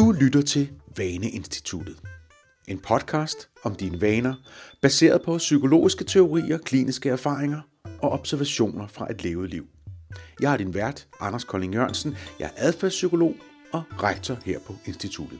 Du lytter til Vaneinstituttet. En podcast om dine vaner, baseret på psykologiske teorier, kliniske erfaringer og observationer fra et levet liv. Jeg er din vært, Anders Kolding Jørgensen. Jeg er adfærdspsykolog og rektor her på instituttet.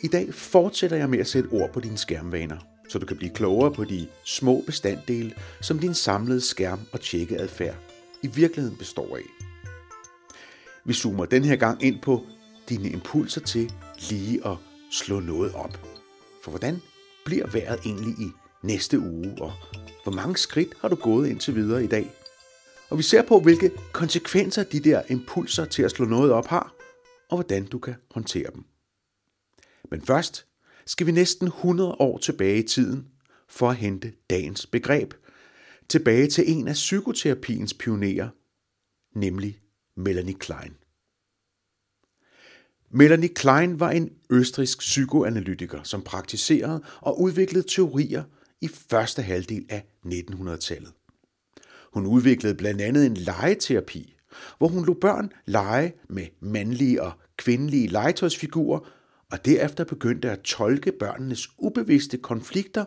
I dag fortsætter jeg med at sætte ord på dine skærmvaner, så du kan blive klogere på de små bestanddele, som din samlede skærm- og tjekkeadfærd i virkeligheden består af. Vi zoomer den her gang ind på dine impulser til lige at slå noget op. For hvordan bliver vejret egentlig i næste uge, og hvor mange skridt har du gået indtil videre i dag? Og vi ser på, hvilke konsekvenser de der impulser til at slå noget op har, og hvordan du kan håndtere dem. Men først skal vi næsten 100 år tilbage i tiden for at hente dagens begreb, tilbage til en af psykoterapiens pionerer, nemlig Melanie Klein. Melanie Klein var en østrisk psykoanalytiker, som praktiserede og udviklede teorier i første halvdel af 1900-tallet. Hun udviklede blandt andet en legeterapi, hvor hun lå børn lege med mandlige og kvindelige legetøjsfigurer, og derefter begyndte at tolke børnenes ubevidste konflikter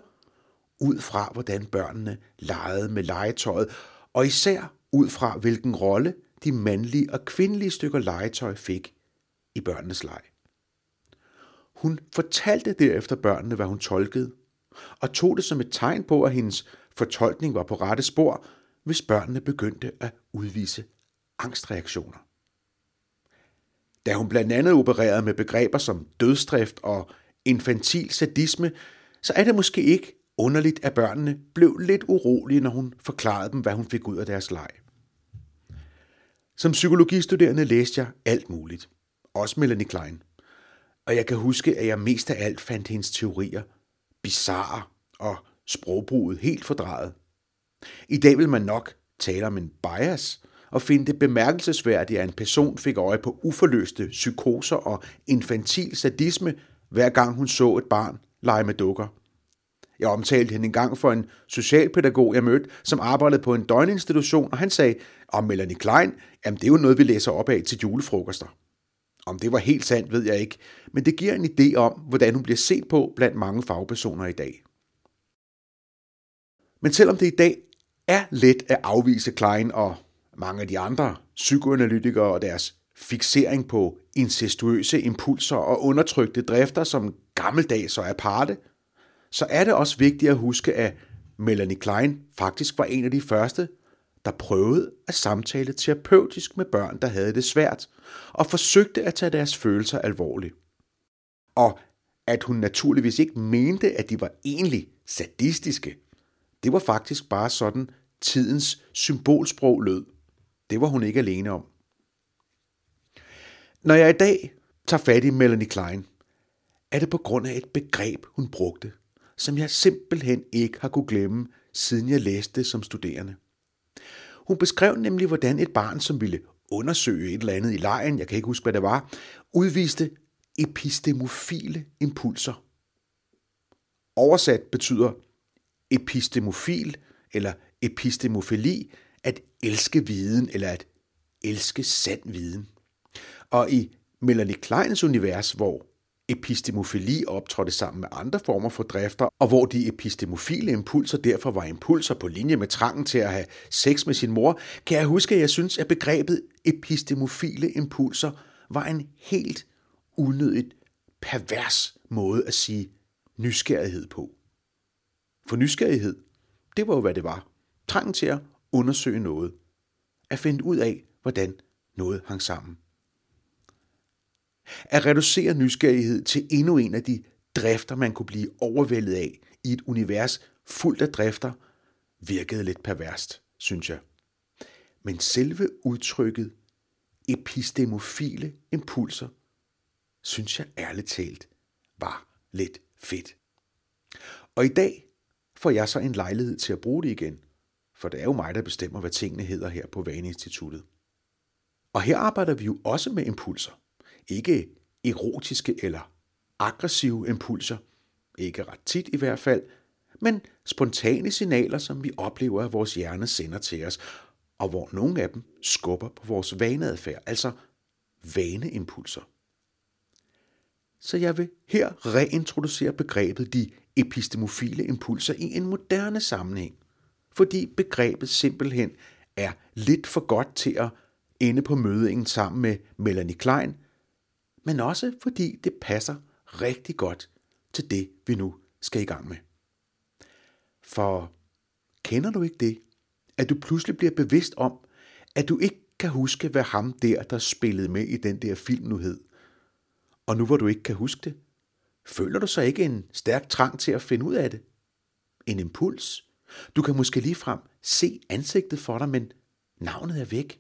ud fra, hvordan børnene legede med legetøjet, og især ud fra, hvilken rolle de mandlige og kvindelige stykker legetøj fik i børnenes leg. Hun fortalte derefter børnene, hvad hun tolkede, og tog det som et tegn på, at hendes fortolkning var på rette spor, hvis børnene begyndte at udvise angstreaktioner. Da hun blandt andet opererede med begreber som dødstrift og infantil sadisme, så er det måske ikke underligt, at børnene blev lidt urolige, når hun forklarede dem, hvad hun fik ud af deres leg. Som psykologistuderende læste jeg alt muligt også Melanie Klein. Og jeg kan huske, at jeg mest af alt fandt hendes teorier bizarre og sprogbruget helt fordrejet. I dag vil man nok tale om en bias og finde det bemærkelsesværdigt, at en person fik øje på uforløste psykoser og infantil sadisme, hver gang hun så et barn lege med dukker. Jeg omtalte hende engang for en socialpædagog, jeg mødte, som arbejdede på en døgninstitution, og han sagde, om Melanie Klein, jamen det er jo noget, vi læser op af til julefrokoster. Om det var helt sandt, ved jeg ikke, men det giver en idé om, hvordan hun bliver set på blandt mange fagpersoner i dag. Men selvom det i dag er let at afvise Klein og mange af de andre psykoanalytikere og deres fixering på incestuøse impulser og undertrykte drifter som gammeldags og aparte, så er det også vigtigt at huske, at Melanie Klein faktisk var en af de første, der prøvede at samtale terapeutisk med børn, der havde det svært, og forsøgte at tage deres følelser alvorligt. Og at hun naturligvis ikke mente, at de var egentlig sadistiske. Det var faktisk bare sådan tidens symbolsprog lød. Det var hun ikke alene om. Når jeg i dag tager fat i Melanie Klein, er det på grund af et begreb, hun brugte, som jeg simpelthen ikke har kunne glemme, siden jeg læste det som studerende. Hun beskrev nemlig, hvordan et barn, som ville undersøge et eller andet i lejen, jeg kan ikke huske, hvad det var, udviste epistemofile impulser. Oversat betyder epistemofil eller epistemofili at elske viden eller at elske sand viden. Og i Melanie Kleins univers, hvor epistemofili optrådte sammen med andre former for drifter, og hvor de epistemofile impulser derfor var impulser på linje med trangen til at have sex med sin mor, kan jeg huske, at jeg synes, at begrebet epistemofile impulser var en helt unødigt pervers måde at sige nysgerrighed på. For nysgerrighed, det var jo, hvad det var. Trangen til at undersøge noget. At finde ud af, hvordan noget hang sammen. At reducere nysgerrighed til endnu en af de drifter, man kunne blive overvældet af i et univers fuldt af drifter, virkede lidt perverst, synes jeg. Men selve udtrykket epistemofile impulser, synes jeg ærligt talt var lidt fedt. Og i dag får jeg så en lejlighed til at bruge det igen, for det er jo mig, der bestemmer, hvad tingene hedder her på Vaneinstituttet. Og her arbejder vi jo også med impulser. Ikke erotiske eller aggressive impulser, ikke ret tit i hvert fald, men spontane signaler, som vi oplever, at vores hjerne sender til os, og hvor nogle af dem skubber på vores vaneadfærd, altså vaneimpulser. Så jeg vil her reintroducere begrebet de epistemofile impulser i en moderne sammenhæng, fordi begrebet simpelthen er lidt for godt til at ende på mødingen sammen med Melanie Klein, men også fordi det passer rigtig godt til det, vi nu skal i gang med. For kender du ikke det, at du pludselig bliver bevidst om, at du ikke kan huske, hvad ham der, der spillede med i den der film nu hed. Og nu hvor du ikke kan huske det, føler du så ikke en stærk trang til at finde ud af det? En impuls? Du kan måske ligefrem se ansigtet for dig, men navnet er væk.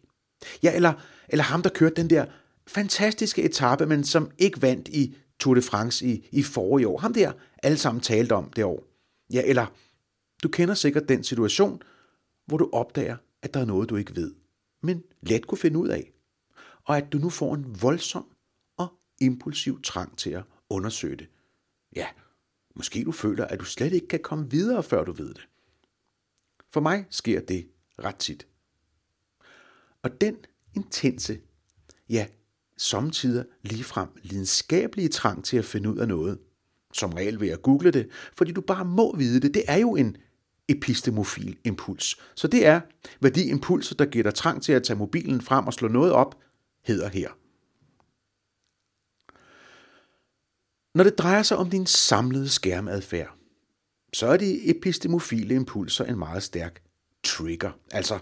Ja, eller, eller ham, der kørte den der fantastiske etape, men som ikke vandt i Tour de France i, i forrige år. Ham der, alle sammen talte om det år. Ja, eller du kender sikkert den situation, hvor du opdager, at der er noget, du ikke ved, men let kunne finde ud af. Og at du nu får en voldsom og impulsiv trang til at undersøge det. Ja, måske du føler, at du slet ikke kan komme videre, før du ved det. For mig sker det ret tit. Og den intense, ja, samtidig ligefrem lidenskabelige trang til at finde ud af noget, som regel ved at google det, fordi du bare må vide det, det er jo en epistemofil impuls. Så det er, hvad de impulser, der giver dig trang til at tage mobilen frem og slå noget op, hedder her. Når det drejer sig om din samlede skærmadfærd, så er de epistemofile impulser en meget stærk trigger, altså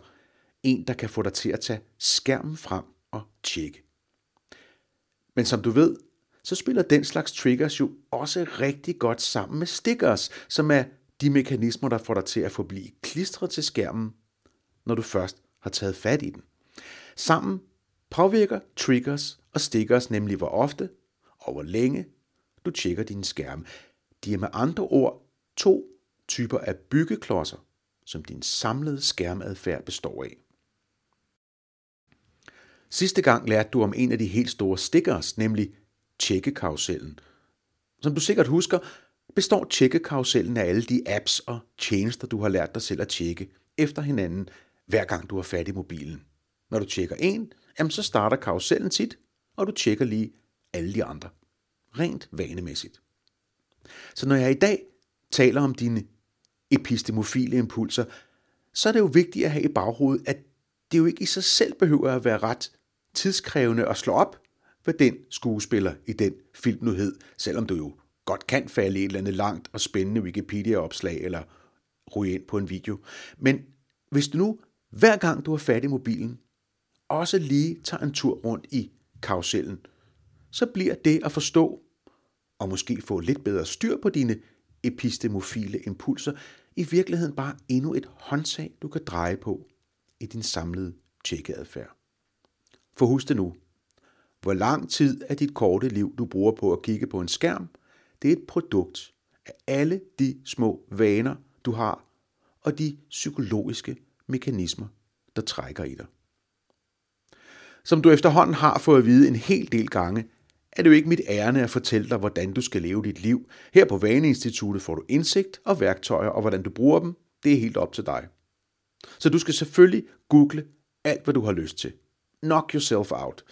en, der kan få dig til at tage skærmen frem og tjekke. Men som du ved, så spiller den slags triggers jo også rigtig godt sammen med stickers, som er de mekanismer, der får dig til at forblive klistret til skærmen, når du først har taget fat i den. Sammen påvirker triggers og stickers nemlig hvor ofte og hvor længe du tjekker din skærm. De er med andre ord to typer af byggeklodser, som din samlede skærmadfærd består af. Sidste gang lærte du om en af de helt store stickers, nemlig tjekkekarusellen. Som du sikkert husker, består tjekkekarusellen af alle de apps og tjenester, du har lært dig selv at tjekke efter hinanden, hver gang du har fat i mobilen. Når du tjekker en, jamen så starter karusellen tit, og du tjekker lige alle de andre. Rent vanemæssigt. Så når jeg i dag taler om dine epistemofile impulser, så er det jo vigtigt at have i baghovedet, at det jo ikke i sig selv behøver at være ret tidskrævende at slå op, hvad den skuespiller i den film nu hed, selvom du jo godt kan falde i et eller andet langt og spændende Wikipedia-opslag eller ryge ind på en video. Men hvis du nu, hver gang du har fat i mobilen, også lige tager en tur rundt i karusellen, så bliver det at forstå og måske få lidt bedre styr på dine epistemofile impulser, i virkeligheden bare endnu et håndtag, du kan dreje på i din samlede tjekkeadfærd. For husk det nu. Hvor lang tid af dit korte liv, du bruger på at kigge på en skærm, det er et produkt af alle de små vaner, du har, og de psykologiske mekanismer, der trækker i dig. Som du efterhånden har fået at vide en hel del gange, er det jo ikke mit ærne at fortælle dig, hvordan du skal leve dit liv. Her på Vaneinstituttet får du indsigt og værktøjer, og hvordan du bruger dem, det er helt op til dig. Så du skal selvfølgelig google alt, hvad du har lyst til. Knock yourself out.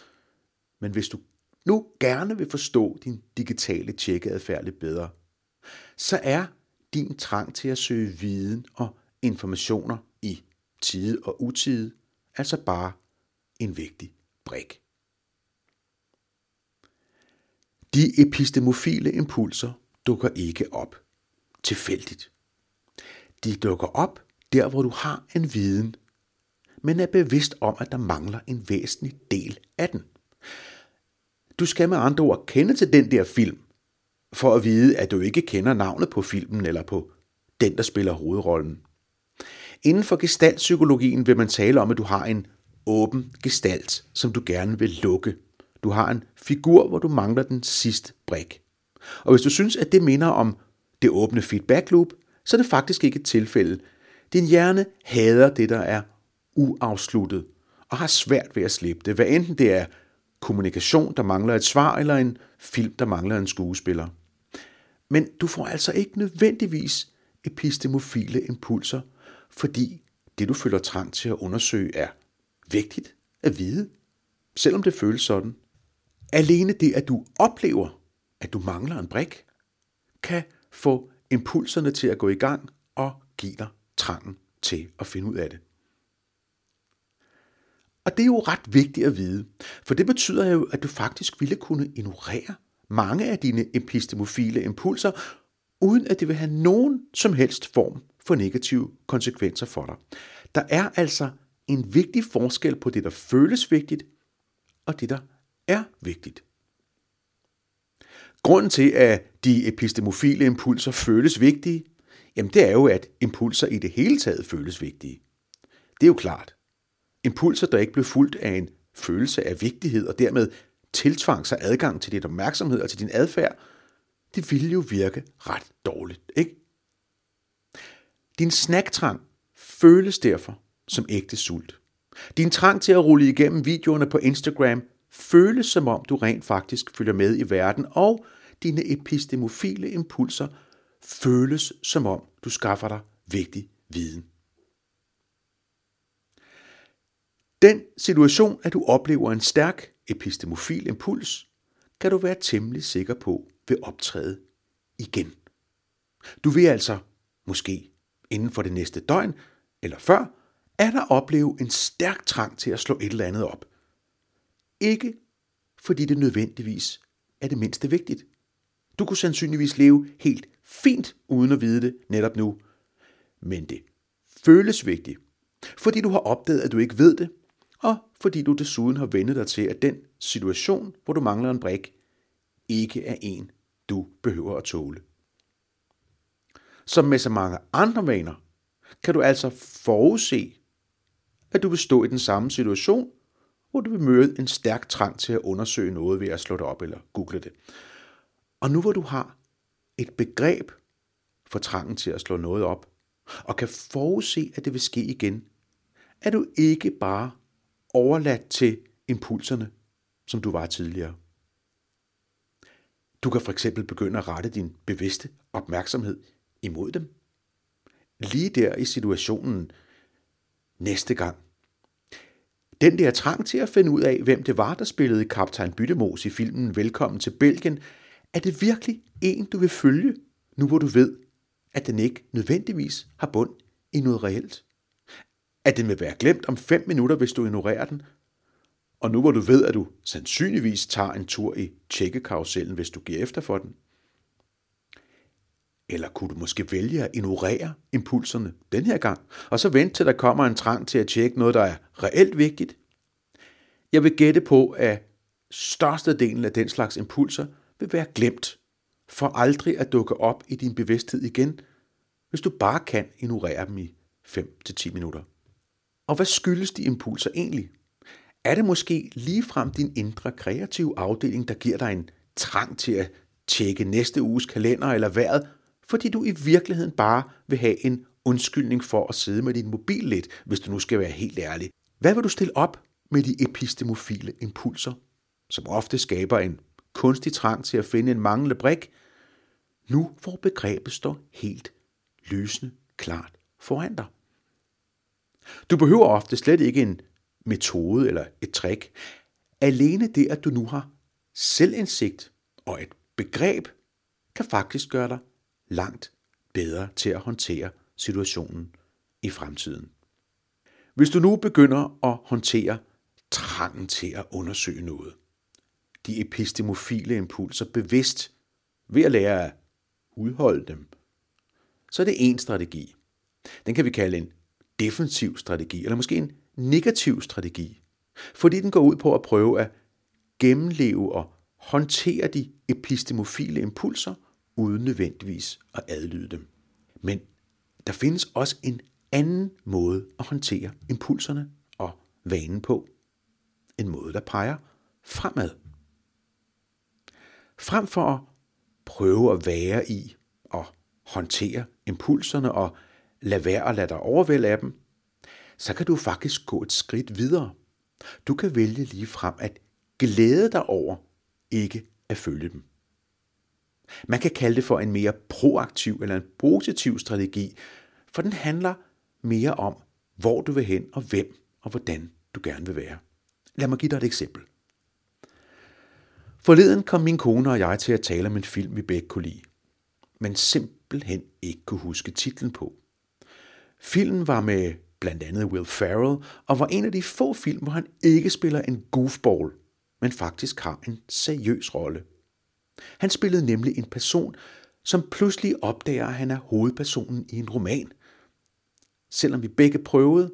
Men hvis du nu gerne vil forstå din digitale tjekkeadfærd lidt bedre, så er din trang til at søge viden og informationer i tide og utide altså bare en vigtig brik. De epistemofile impulser dukker ikke op tilfældigt. De dukker op der, hvor du har en viden, men er bevidst om, at der mangler en væsentlig del af den. Du skal med andre ord kende til den der film, for at vide, at du ikke kender navnet på filmen eller på den, der spiller hovedrollen. Inden for gestaltpsykologien vil man tale om, at du har en åben gestalt, som du gerne vil lukke. Du har en figur, hvor du mangler den sidste brik. Og hvis du synes, at det minder om det åbne feedback loop, så er det faktisk ikke et tilfælde. Din hjerne hader det, der er uafsluttet, og har svært ved at slippe det, hvad enten det er kommunikation, der mangler et svar, eller en film, der mangler en skuespiller. Men du får altså ikke nødvendigvis epistemofile impulser, fordi det du føler trang til at undersøge er vigtigt at vide, selvom det føles sådan. Alene det, at du oplever, at du mangler en brik, kan få impulserne til at gå i gang og give dig trangen til at finde ud af det. Og det er jo ret vigtigt at vide, for det betyder jo, at du faktisk ville kunne ignorere mange af dine epistemofile impulser, uden at det vil have nogen som helst form for negative konsekvenser for dig. Der er altså en vigtig forskel på det, der føles vigtigt, og det, der er vigtigt. Grunden til, at de epistemofile impulser føles vigtige, jamen det er jo, at impulser i det hele taget føles vigtige. Det er jo klart. Impulser, der ikke blev fuldt af en følelse af vigtighed, og dermed tiltvang sig adgang til dit opmærksomhed og til din adfærd, det ville jo virke ret dårligt, ikke? Din snacktrang føles derfor som ægte sult. Din trang til at rulle igennem videoerne på Instagram føles som om du rent faktisk følger med i verden, og dine epistemofile impulser føles som om du skaffer dig vigtig viden. Den situation, at du oplever en stærk epistemofil impuls, kan du være temmelig sikker på vil optræde igen. Du vil altså, måske inden for det næste døgn eller før, er der opleve en stærk trang til at slå et eller andet op. Ikke fordi det nødvendigvis er det mindste vigtigt. Du kunne sandsynligvis leve helt fint uden at vide det netop nu. Men det føles vigtigt, fordi du har opdaget, at du ikke ved det, og fordi du desuden har vendet dig til, at den situation, hvor du mangler en brik, ikke er en, du behøver at tåle. Som med så mange andre vaner, kan du altså forudse, at du vil stå i den samme situation, hvor du vil møde en stærk trang til at undersøge noget ved at slå det op eller google det. Og nu hvor du har et begreb for trangen til at slå noget op, og kan forudse, at det vil ske igen, er du ikke bare overladt til impulserne, som du var tidligere. Du kan for eksempel begynde at rette din bevidste opmærksomhed imod dem. Lige der i situationen næste gang. Den der trang til at finde ud af, hvem det var, der spillede kaptajn Byttemos i filmen Velkommen til Belgien, er det virkelig en, du vil følge, nu hvor du ved, at den ikke nødvendigvis har bund i noget reelt? At den vil være glemt om fem minutter, hvis du ignorerer den, og nu hvor du ved, at du sandsynligvis tager en tur i tjekkekarusellen, hvis du giver efter for den. Eller kunne du måske vælge at ignorere impulserne den her gang, og så vente til der kommer en trang til at tjekke noget, der er reelt vigtigt? Jeg vil gætte på, at størstedelen af den slags impulser vil være glemt, for aldrig at dukke op i din bevidsthed igen, hvis du bare kan ignorere dem i 5-10 minutter. Og hvad skyldes de impulser egentlig? Er det måske ligefrem din indre kreative afdeling, der giver dig en trang til at tjekke næste uges kalender eller vejret, fordi du i virkeligheden bare vil have en undskyldning for at sidde med din mobil lidt, hvis du nu skal være helt ærlig. Hvad vil du stille op med de epistemofile impulser, som ofte skaber en kunstig trang til at finde en manglende brik, nu hvor begrebet står helt lysende klart foran dig. Du behøver ofte slet ikke en metode eller et trick. Alene det, at du nu har selvindsigt og et begreb, kan faktisk gøre dig langt bedre til at håndtere situationen i fremtiden. Hvis du nu begynder at håndtere trangen til at undersøge noget, de epistemofile impulser bevidst ved at lære at udholde dem, så er det en strategi. Den kan vi kalde en defensiv strategi, eller måske en negativ strategi, fordi den går ud på at prøve at gennemleve og håndtere de epistemofile impulser, uden nødvendigvis at adlyde dem. Men der findes også en anden måde at håndtere impulserne og vanen på. En måde, der peger fremad. Frem for at prøve at være i og håndtere impulserne og lad være at lade dig overvælde af dem, så kan du faktisk gå et skridt videre. Du kan vælge lige frem at glæde dig over ikke at følge dem. Man kan kalde det for en mere proaktiv eller en positiv strategi, for den handler mere om, hvor du vil hen og hvem og hvordan du gerne vil være. Lad mig give dig et eksempel. Forleden kom min kone og jeg til at tale om en film, vi begge kunne lide, men simpelthen ikke kunne huske titlen på. Filmen var med blandt andet Will Ferrell, og var en af de få film, hvor han ikke spiller en goofball, men faktisk har en seriøs rolle. Han spillede nemlig en person, som pludselig opdager, at han er hovedpersonen i en roman. Selvom vi begge prøvede,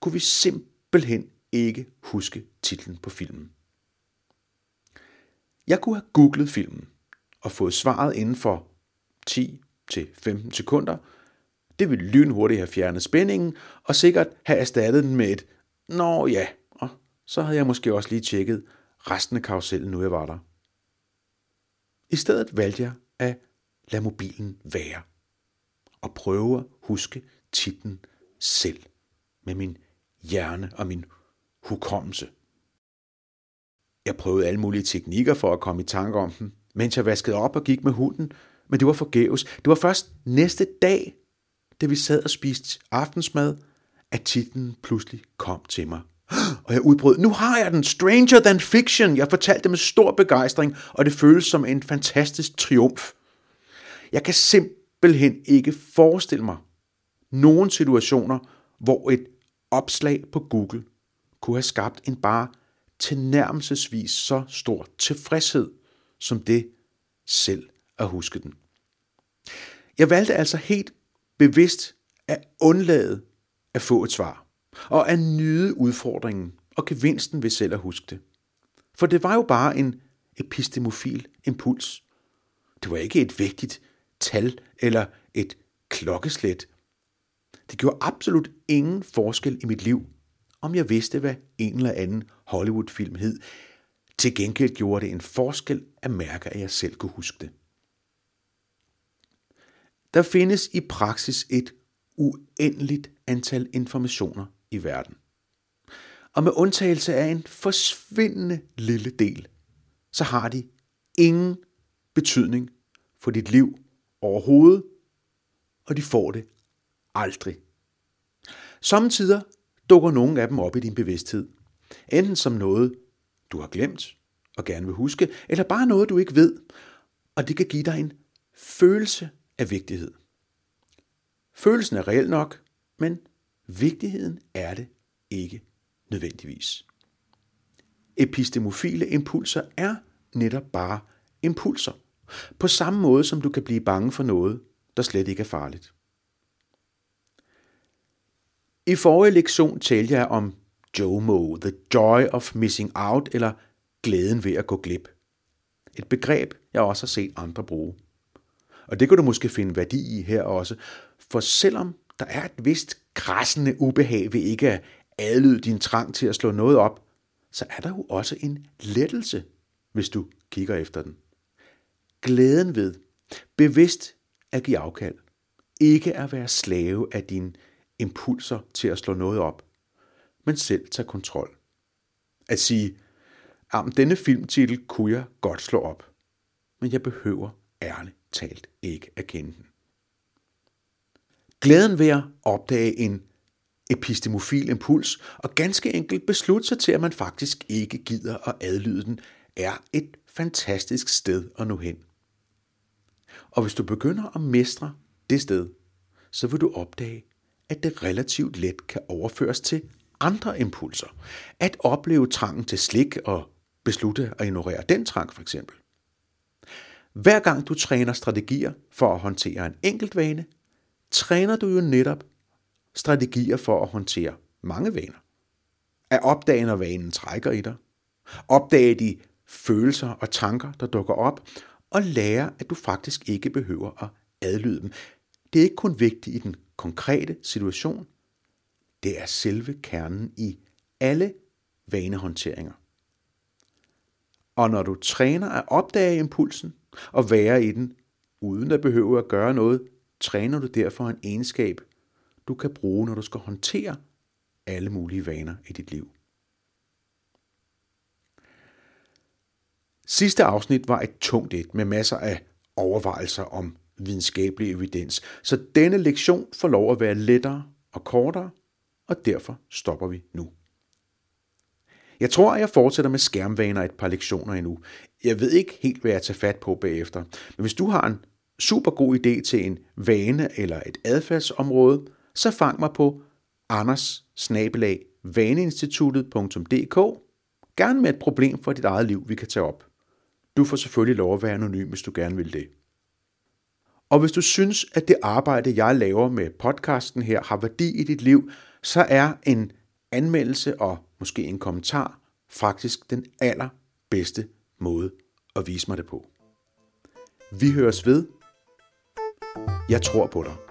kunne vi simpelthen ikke huske titlen på filmen. Jeg kunne have googlet filmen og fået svaret inden for 10-15 sekunder. Det ville lynhurtigt have fjernet spændingen og sikkert have erstattet den med et Nå ja, og så havde jeg måske også lige tjekket resten af karusellen, nu jeg var der. I stedet valgte jeg at lade mobilen være og prøve at huske titlen selv med min hjerne og min hukommelse. Jeg prøvede alle mulige teknikker for at komme i tanke om den, mens jeg vaskede op og gik med hunden, men det var forgæves. Det var først næste dag, da vi sad og spiste aftensmad, at titlen pludselig kom til mig. Og jeg udbrød, nu har jeg den, Stranger Than Fiction. Jeg fortalte det med stor begejstring, og det føles som en fantastisk triumf. Jeg kan simpelthen ikke forestille mig nogen situationer, hvor et opslag på Google kunne have skabt en bare tilnærmelsesvis så stor tilfredshed, som det selv at huske den. Jeg valgte altså helt bevidst at undlade at få et svar, og at nyde udfordringen og gevinsten ved selv at huske det. For det var jo bare en epistemofil impuls. Det var ikke et vigtigt tal eller et klokkeslæt. Det gjorde absolut ingen forskel i mit liv, om jeg vidste, hvad en eller anden Hollywood-film hed. Til gengæld gjorde det en forskel at mærke, at jeg selv kunne huske det. Der findes i praksis et uendeligt antal informationer i verden. Og med undtagelse af en forsvindende lille del, så har de ingen betydning for dit liv overhovedet, og de får det aldrig. Samtidig dukker nogle af dem op i din bevidsthed. Enten som noget, du har glemt og gerne vil huske, eller bare noget, du ikke ved, og det kan give dig en følelse af vigtighed. Følelsen er reel nok, men vigtigheden er det ikke nødvendigvis. Epistemofile impulser er netop bare impulser. På samme måde som du kan blive bange for noget, der slet ikke er farligt. I forrige lektion talte jeg om JOMO, The Joy of Missing Out, eller glæden ved at gå glip. Et begreb, jeg også har set andre bruge. Og det kan du måske finde værdi i her også, for selvom der er et vist græssende ubehag ved ikke at adlyde din trang til at slå noget op, så er der jo også en lettelse, hvis du kigger efter den. Glæden ved bevidst at give afkald, ikke at være slave af dine impulser til at slå noget op, men selv tage kontrol. At sige, at denne filmtitel kunne jeg godt slå op, men jeg behøver ærligt talt ikke at kende den. Glæden ved at opdage en epistemofil impuls og ganske enkelt beslutte sig til, at man faktisk ikke gider at adlyde den, er et fantastisk sted at nå hen. Og hvis du begynder at mestre det sted, så vil du opdage, at det relativt let kan overføres til andre impulser. At opleve trangen til slik og beslutte at ignorere den trang for eksempel. Hver gang du træner strategier for at håndtere en enkelt vane, træner du jo netop strategier for at håndtere mange vaner. At opdage, når vanen trækker i dig. Opdage de følelser og tanker, der dukker op, og lære, at du faktisk ikke behøver at adlyde dem. Det er ikke kun vigtigt i den konkrete situation, det er selve kernen i alle vanehåndteringer. Og når du træner at opdage impulsen og være i den, uden at behøve at gøre noget, træner du derfor en egenskab, du kan bruge, når du skal håndtere alle mulige vaner i dit liv. Sidste afsnit var et tungt et med masser af overvejelser om videnskabelig evidens, så denne lektion får lov at være lettere og kortere, og derfor stopper vi nu. Jeg tror, at jeg fortsætter med skærmvaner et par lektioner endnu. jeg ved ikke helt, hvad jeg tager fat på bagefter. Men hvis du har en super god idé til en vane eller et adfærdsområde, så fang mig på anders vaneinstituttet.dk Gerne med et problem for dit eget liv, vi kan tage op. Du får selvfølgelig lov at være anonym, hvis du gerne vil det. Og hvis du synes, at det arbejde, jeg laver med podcasten her, har værdi i dit liv, så er en anmeldelse og måske en kommentar faktisk den allerbedste måde at vise mig det på. Vi høres ved. Jeg tror på dig.